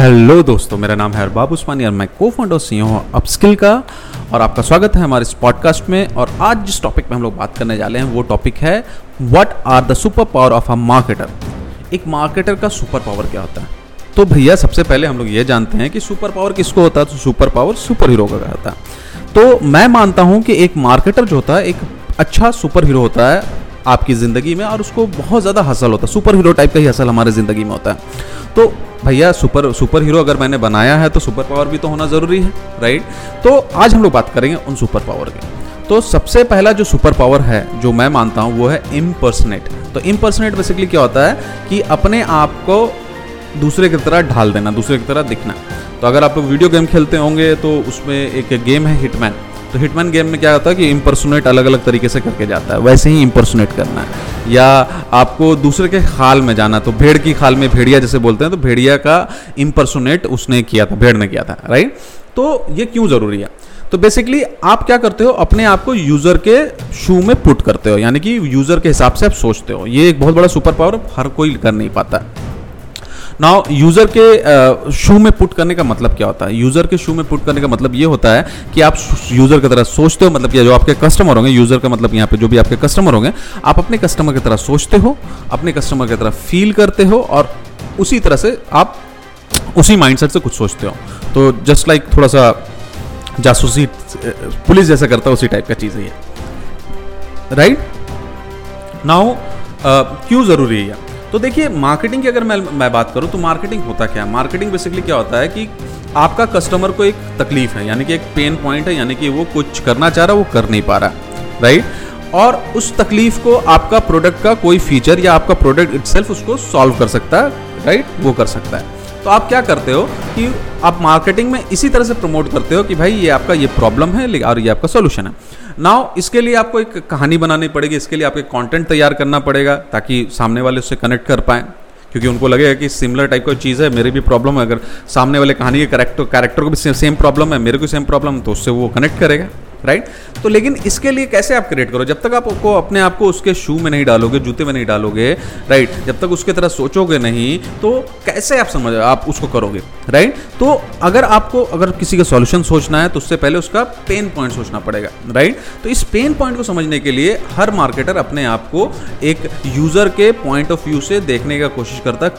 Hello दोस्तों, मेरा नाम है अरबाब उस्मानी और मैं को फाउंडर सी हूँ अपस्किल का और आपका स्वागत है हमारे इस पॉडकास्ट में और आज जिस टॉपिक पे हम लोग बात करने जा रहे हैं, वो टॉपिक है what are the super power of a marketer एक मार्केटर का सुपर पावर क्या होता है? तो भैया, सबसे पहले हम लोग ये जानते हैं कि सुपर पावर किसको होता है? तो सुपर पावर सुपर हीरो का होता है। तो मैं मानता हूँ कि एक मार्केटर जो होता है, एक अच्छा सुपर हीरो होता है आपकी ज़िंदगी में और उसको बहुत ज़्यादा हसल होता है। सुपर हीरो टाइप का ही हसल हमारे ज़िंदगी में होता है। तो भैया सुपर सुपर हीरो अगर मैंने बनाया है तो सुपर पावर भी तो होना ज़रूरी है राइट तो आज हम लोग बात करेंगे उन सुपर पावर की। तो सबसे पहला जो सुपर पावर है, जो मैं मानता हूँ, वो है इम्पर्सनेट तो इम्पर्सनेट बेसिकली क्या होता है कि अपने आप को दूसरे की तरह ढाल देना, दूसरे की तरह दिखना। तो अगर आप वीडियो गेम खेलते होंगे तो उसमें एक गेम है हिटमैन तो हिटमैन गेम में क्या होता है कि इम्पर्सोनेट अलग अलग तरीके से करके जाता है, वैसे ही इम्पर्सोनेट करना है। या आपको दूसरे के खाल में जाना तो भेड़ की खाल में भेड़िया जैसे बोलते हैं तो भेड़िया का इम्पर्सोनेट उसने किया था, भेड़ ने किया था राइट तो ये क्यों ज़रूरी है? तो बेसिकली आप क्या करते हो, अपने आप को यूज़र के शू में पुट करते हो, यानी कि यूज़र के हिसाब से आप सोचते हो। ये एक बहुत बड़ा सुपर पावर हर कोई कर नहीं पाता। नाउ यूज़र के शू में पुट करने का मतलब क्या होता है? यूज़र के शू में पुट करने का मतलब ये होता है कि आप यूज़र की तरह सोचते हो मतलब जो आपके कस्टमर होंगे यूज़र का मतलब यहाँ पे जो भी आपके कस्टमर होंगे, आप अपने कस्टमर की तरह सोचते हो, अपने कस्टमर की तरह फील करते हो और उसी तरह से आप उसी माइंडसेट से कुछ सोचते हो। तो जस्ट लाइक like थोड़ा सा जासूसी, पुलिस जैसा करता है, उसी टाइप का चीज़ है ये। राइट नाउ क्यों ज़रूरी है तो देखिए मार्केटिंग की अगर मैं मैं बात करूँ तो मार्केटिंग होता क्या है? मार्केटिंग बेसिकली क्या होता है कि आपका कस्टमर को एक तकलीफ़ है, यानी कि एक पेन पॉइंट है, यानी कि वो कुछ करना चाह रहा है, वो कर नहीं पा रहा राइट और उस तकलीफ़ को आपका प्रोडक्ट का कोई फीचर या आपका प्रोडक्ट इट्सेल्फ उसको सॉल्व कर सकता है राइट वो कर सकता है। तो आप क्या करते हो कि आप मार्केटिंग में इसी तरह से प्रमोट करते हो कि भाई ये आपका ये प्रॉब्लम है और ये आपका सोल्यूशन है। नाउ इसके लिए आपको एक कहानी बनानी पड़ेगी, इसके लिए आपको कंटेंट तैयार करना पड़ेगा ताकि सामने वाले उससे कनेक्ट कर पाएँ। क्योंकि उनको लगेगा कि सिमिलर टाइप का चीज़ है, मेरी भी प्रॉब्लम है। अगर सामने वाले कहानी के करेक्टर कैरेक्टर को भी सेम प्रॉब्लम है, मेरे को सेम प्रॉब्लम तो उससे वो कनेक्ट करेगा। राइट? तो लेकिन इसके लिए कैसे आप क्रिएट करो जब तक आप को अपने आप को उसके शू में नहीं डालोगे, जूते में नहीं डालोगे राइट जब तक उसके तरह सोचोगे नहीं तो कैसे आप समझ, आप उसको करोगे राइट तो अगर आपको, अगर किसी का सॉल्यूशन सोचना है तो उससे पहले उसका पेन पॉइंट सोचना पड़ेगा राइट तो इस पेन पॉइंट को समझने के लिए हर मार्केटर अपने आप को एक यूज़र के पॉइंट ऑफ़ व्यू से देखने का कोशिश करता है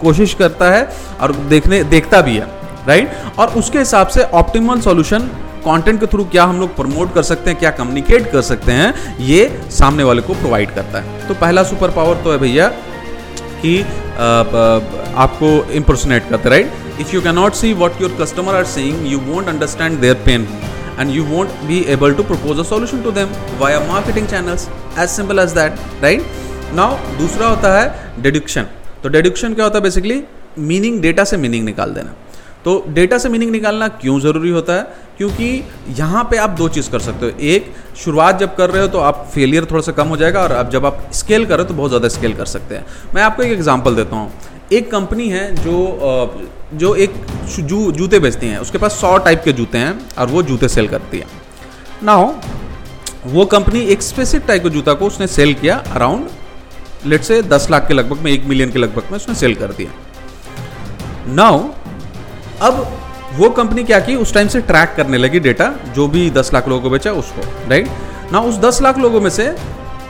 कोशिश करता है और देखने, देखता भी है राइट और उसके हिसाब से ऑप्टिमल सॉल्यूशन कंटेंट के थ्रू क्या हम लोग प्रमोट कर सकते हैं, क्या कम्युनिकेट कर सकते हैं, ये सामने वाले को प्रोवाइड करता है। तो पहला सुपर पावर तो है भैया कि आपको इम्पर्सोनेट करते right if you can not see what your customer are saying you won't understand their pain and you won't be able to propose a solution to them via marketing channels, as simple as that, right? Now, दूसरा होता है deduction. तो deduction क्या होता है basically meaning data से meaning निकाल देना। तो डेटा से मीनिंग निकालना क्यों ज़रूरी होता है? क्योंकि यहाँ पे आप दो चीज़ कर सकते हो। एक, शुरुआत जब कर रहे हो तो आप फेलियर थोड़ा सा कम हो जाएगा और अब जब आप स्केल कर तो बहुत ज़्यादा स्केल कर सकते हैं। मैं आपको एक एग्ज़ाम्पल देता हूँ। एक कंपनी है जो जो एक जू, जूते बेचती हैं। उसके पास सौ टाइप के जूते हैं और वो जूते सेल करती है। नाउ वो कंपनी एक स्पेसिफिक टाइप के जूता को उसने सेल किया अराउंड लेट से दस लाख के लगभग में, एक मिलियन के लगभग में उसने सेल कर दिया। नाउ अब वो कंपनी क्या की, उस टाइम से ट्रैक करने लगी डेटा जो भी दस लाख लोगों को बेचा उसको राइट ना उस दस लाख लोगों में से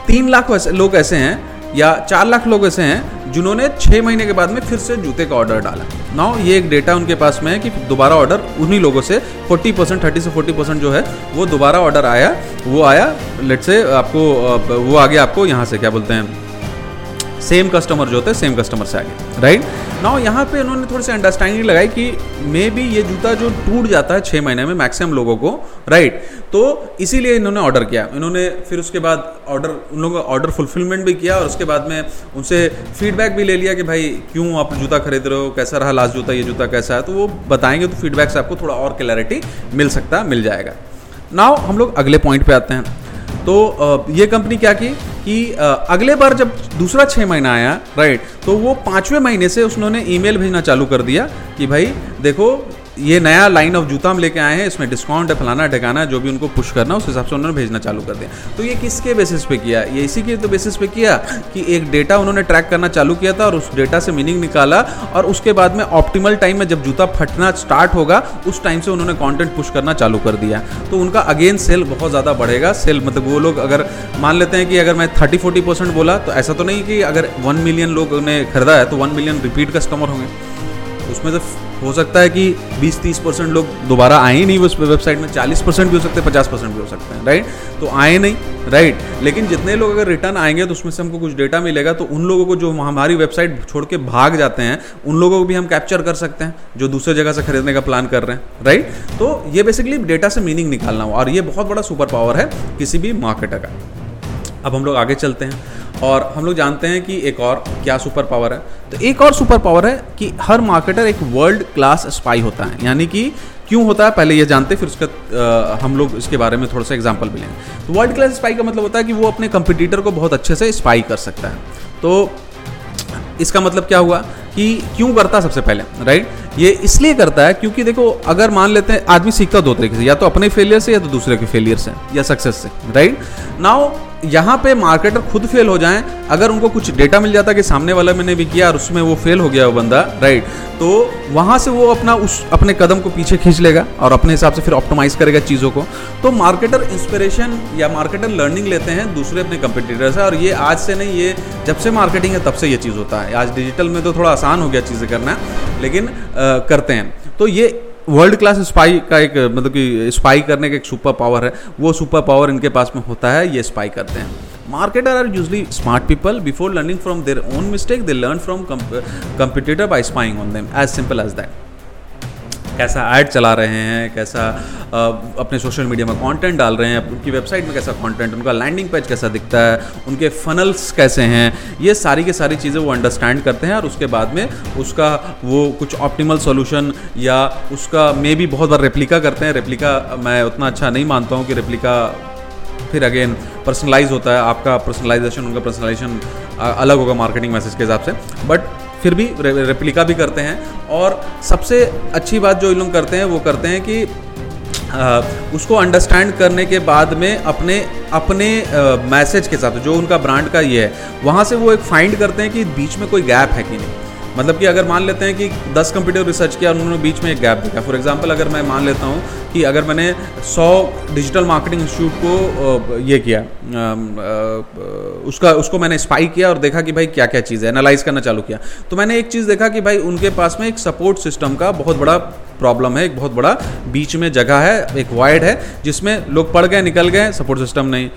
तीन लाख लोग ऐसे हैं, या चार लाख लोग ऐसे हैं, जिन्होंने छः महीने के बाद में फिर से जूते का ऑर्डर डाला। नाउ ये एक डेटा उनके पास में है कि दोबारा ऑर्डर उन्हीं लोगों से 40 परसेंट थर्टी से 40 परसेंट जो है, वो दोबारा ऑर्डर आया, वो आया लेट से आपको वो आगे आपको यहाँ से, क्या बोलते हैं सेम कस्टमर जो होते हैं सेम कस्टमर से आगे। राइट नाउ यहाँ पे उन्होंने थोड़ी सी अंडरस्टैंडिंग लगाई कि मे बी ये जूता जो टूट जाता है छः महीने में मैक्सिमम लोगों को राइट तो इसीलिए इन्होंने ऑर्डर किया। इन्होंने फिर उसके बाद ऑर्डर उन लोगों का ऑर्डर फुलफिलमेंट भी किया और उसके बाद में उनसे फीडबैक भी ले लिया कि भाई क्यों आप जूता खरीद रहे हो? कैसा रहा लास्ट जूता ये जूता कैसा है? तो वो बताएँगे तो फीडबैक से आपको थोड़ा और क्लैरिटी मिल सकता मिल जाएगा। नाउ हम लोग अगले पॉइंट पे आते हैं। तो ये कंपनी क्या की? कि अगले बार जब दूसरा छः महीना आया राइट तो वो पाँचवें महीने से उन्होंने ईमेल भेजना चालू कर दिया कि भाई, देखो ये नया लाइन ऑफ़ जूता हम लेके आए हैं, इसमें डिस्काउंट है, फलाना ठिकाना, जो भी उनको पुश करना, उस हिसाब से उन्होंने भेजना चालू कर दिया। तो ये किसके बेसिस पे किया? ये इसी के तो बेसिस पे किया कि एक डेटा उन्होंने ट्रैक करना चालू किया था और उस डेटा से मीनिंग निकाला और उसके बाद में ऑप्टिमल टाइम में जब जूता फटना स्टार्ट होगा, उस टाइम से उन्होंने कॉन्टेंट पुश करना चालू कर दिया। तो उनका अगेन सेल बहुत ज़्यादा बढ़ेगा। सेल मतलब वो लोग अगर मान लेते हैं कि अगर मैं थर्टी फोर्टी परसेंट बोला तो ऐसा तो नहीं कि अगर वन मिलियन लोग ने खरीदा है तो वन मिलियन रिपीट कस्टमर होंगे। उसमें तो हो सकता है कि 20-30 परसेंट लोग दोबारा आए नहीं, उस वेबसाइट में 40 परसेंट भी हो सकते हैं 50 परसेंट भी हो सकते हैं राइट तो आए नहीं राइट लेकिन जितने लोग अगर रिटर्न आएँगे तो उसमें से हमको कुछ डेटा मिलेगा तो उन लोगों को जो हमारी वेबसाइट छोड़ के भाग जाते हैं, उन लोगों को भी हम कैप्चर कर सकते हैं, जो दूसरे जगह से खरीदने का प्लान कर रहे हैं राइट तो ये बेसिकली डेटा से मीनिंग निकालना हो और ये बहुत बड़ा सुपर पावर है किसी भी मार्केटर का। अब हम लोग आगे चलते हैं। और हम लोग जानते हैं कि एक और क्या सुपर पावर है। तो एक और सुपर पावर है कि हर मार्केटर एक वर्ल्ड क्लास स्पाई होता है। यानी कि क्यों होता है? पहले ये जानते, फिर उसका हम लोग इसके बारे में थोड़ा सा एग्ज़ाम्पल भी लेंगे तो वर्ल्ड क्लास स्पाई का मतलब होता है कि वो अपने कंपिटिटर को बहुत अच्छे से स्पाई कर सकता है। तो इसका मतलब क्या हुआ कि क्यों करता सबसे पहले राइट ये इसलिए करता है क्योंकि देखो, अगर मान लेते हैं, आदमी सीखता दो तरीके से, या तो अपने फेलियर से या तो दूसरे के फेलियर से, या सक्सेस से राइट नाउ यहाँ पे मार्केटर खुद फेल हो जाएँ अगर उनको कुछ डेटा मिल जाता कि सामने वाला मैंने भी किया और उसमें वो फेल हो गया वो बंदा राइट तो वहाँ से वो अपना उस अपने कदम को पीछे खींच लेगा और अपने हिसाब से फिर ऑप्टोमाइज करेगा चीज़ों को। तो मार्केटर इंस्पिरेशन या मार्केटर लर्निंग लेते हैं दूसरे अपने कंपिटिटर से और ये आज से नहीं ये जब से मार्केटिंग है तब से ये चीज़ होता है। आज डिजिटल में तो थोड़ा आसान हो गया चीज़ें करना लेकिन आ, करते हैं। तो ये वर्ल्ड क्लास स्पाई का एक मतलब कि स्पाई करने का एक सुपर पावर है। वो सुपर पावर इनके पास में होता है, ये स्पाई करते हैं। Marketer are usually smart people before learning from their own mistake they learn from competitor by spying on them as simple as that कैसा ऐड चला रहे हैं कैसा आ, अपने सोशल मीडिया में कंटेंट डाल रहे हैं उनकी वेबसाइट में कैसा कंटेंट उनका लैंडिंग पेज कैसा दिखता है उनके फनल्स कैसे हैं ये सारी की सारी चीज़ें वो अंडरस्टैंड करते हैं और उसके बाद में उसका वो कुछ ऑप्टिमल सोल्यूशन या उसका मे भी बहुत बार रेप्लिका करते हैं। रेप्लिका मैं उतना अच्छा नहीं मानता हूँ कि रेप्लिका फिर अगेन पर्सनलाइज होता है आपका पर्सनलाइजेशन उनका पर्सनलाइजेशन अलग होगा मार्केटिंग मैसेज के हिसाब से। बट फिर भी रेप्लिका भी करते हैं। और सबसे अच्छी बात जो इन लोग करते हैं वो करते हैं कि आ, उसको अंडरस्टैंड करने के बाद में अपने अपने मैसेज के साथ जो उनका ब्रांड का ये है वहाँ से वो एक फाइंड करते हैं कि बीच में कोई गैप है कि नहीं। मतलब कि अगर मान लेते हैं कि 10 कंप्यूटर रिसर्च किया उन्होंने बीच में एक गैप देखा। फॉर एग्जांपल अगर मैं मान लेता हूँ कि अगर मैंने 100 डिजिटल मार्केटिंग इंस्टीट्यूट को ये किया उसका, उसको मैंने स्पाई किया और देखा कि भाई क्या क्या चीज़ है एनालाइज करना चालू किया। तो मैंने एक चीज़ देखा कि भाई उनके पास में एक सपोर्ट सिस्टम का बहुत बड़ा प्रॉब्लम है, एक बहुत बड़ा बीच में जगह है, एक वाइड है, जिसमें लोग पढ़ गए, निकल गए सपोर्ट सिस्टम नहीं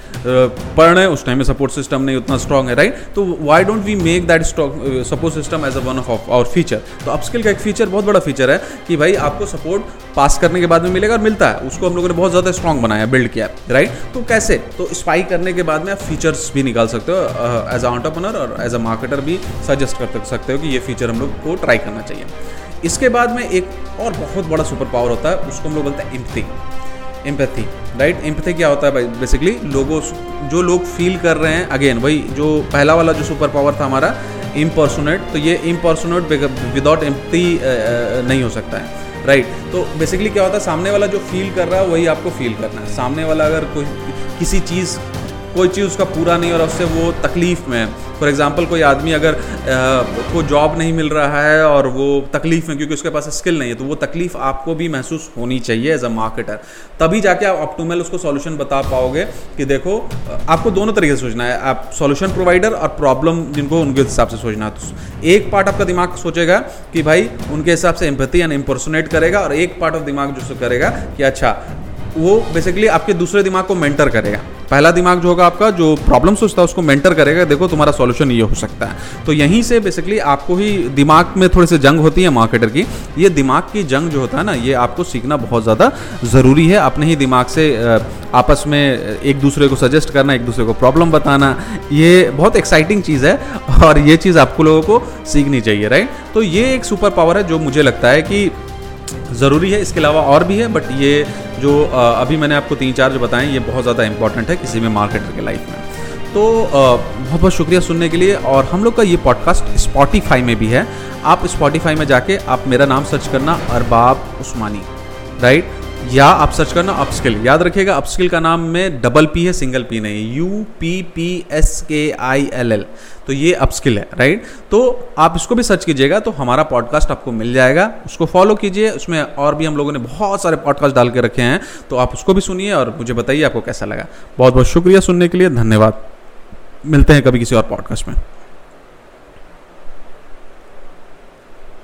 पढ़ रहे उस टाइम में सपोर्ट सिस्टम नहीं उतना स्ट्रांग है राइट तो why don't we make that support system as a one of our feature तो अपस्किल का एक फीचर बहुत बड़ा फीचर है कि भाई आपको सपोर्ट पास करने के बाद में मिलेगा और मिलता है। उसको हम लोगों ने बहुत ज़्यादा स्ट्रॉन्ग बनाया बिल्ड किया राइट तो कैसे? तो स्पाई करने के बाद में आप फीचर्स भी निकाल सकते हो एज अ ऑन्टरप्रनर और एज अ मार्केटर भी सजेस्ट कर सकते हो कि ये फीचर हम लोग को ट्राई करना चाहिए। इसके बाद में एक और बहुत बड़ा सुपर पावर होता है, उसको हम लोग बोलते हैं इम्पथी एम्पैथी राइट एम्पैथी क्या होता है भाई? बेसिकली लोगों, जो लोग फील कर रहे हैं अगेन वही जो पहला वाला जो सुपर पावर था हमारा इम्पर्सोनेट तो ये इम्पर्सोनेट विदाउट एम्पति नहीं हो सकता है राइट right. तो बेसिकली क्या होता है, सामने वाला जो फील कर रहा है, वही आपको फील करना है सामने वाला अगर कोई, किसी चीज़ कोई चीज़ उसका पूरा नहीं और उससे वो तकलीफ़ में है। फॉर एग्ज़ाम्पल कोई आदमी अगर को जॉब नहीं मिल रहा है और वो तकलीफ़ में, क्योंकि उसके पास स्किल नहीं है तो वो तकलीफ़ आपको भी महसूस होनी चाहिए एज अ मार्केटर तभी जाके आप ऑप्टोमल उसको सॉल्यूशन बता पाओगे कि देखो, आपको दोनों तरीके से सोचना है। आप सॉल्यूशन प्रोवाइडर और प्रॉब्लम जिनको उनके हिसाब से सोचना है। तो एक पार्ट आपका दिमाग सोचेगा कि भाई, उनके हिसाब से एम्पति एंड इम्पर्सोनेट करेगा और एक पार्ट ऑफ़ दिमाग जो करेगा कि अच्छा वो बेसिकली आपके दूसरे दिमाग को मेंटर करेगा। पहला दिमाग जो होगा आपका, जो प्रॉब्लम सोचता है, उसको मेंटर करेगा, देखो तुम्हारा सॉल्यूशन ये हो सकता है। तो यहीं से बेसिकली आपको ही दिमाग में थोड़ी सी जंग होती है मार्केटर की। ये दिमाग की जंग जो होता है ना, ये आपको सीखना बहुत ज़्यादा ज़रूरी है। अपने ही दिमाग से आपस में एक दूसरे को सजेस्ट करना, एक दूसरे को प्रॉब्लम बताना, ये बहुत एक्साइटिंग चीज़ है और ये चीज़ आपको लोगों को सीखनी चाहिए राइट तो ये एक सुपर पावर है जो मुझे लगता है कि ज़रूरी है, इसके अलावा और भी है बट ये जो अभी मैंने आपको तीन चार जो बताएँ, ये बहुत ज़्यादा इंपॉर्टेंट है किसी भी मार्केटर के लाइफ में। तो बहुत बहुत शुक्रिया सुनने के लिए, और हम लोग का ये पॉडकास्ट स्पॉटिफाई में भी है। आप स्पॉटिफाई में जाके आप मेरा नाम सर्च करना, अरबाब उस्मानी राइट या आप सर्च करना अपस्किल याद रखिएगा अपस्किल का नाम में डबल पी है सिंगल पी नहीं। U P P S K I L L तो ये अपस्किल है राइट तो आप इसको भी सर्च कीजिएगा तो हमारा पॉडकास्ट आपको मिल जाएगा। उसको फॉलो कीजिए। उसमें और भी हम लोगों ने बहुत सारे पॉडकास्ट डाल के रखे हैं। तो आप उसको भी सुनिए और मुझे बताइए आपको कैसा लगा। बहुत बहुत शुक्रिया सुनने के लिए। धन्यवाद। मिलते हैं कभी किसी और पॉडकास्ट में।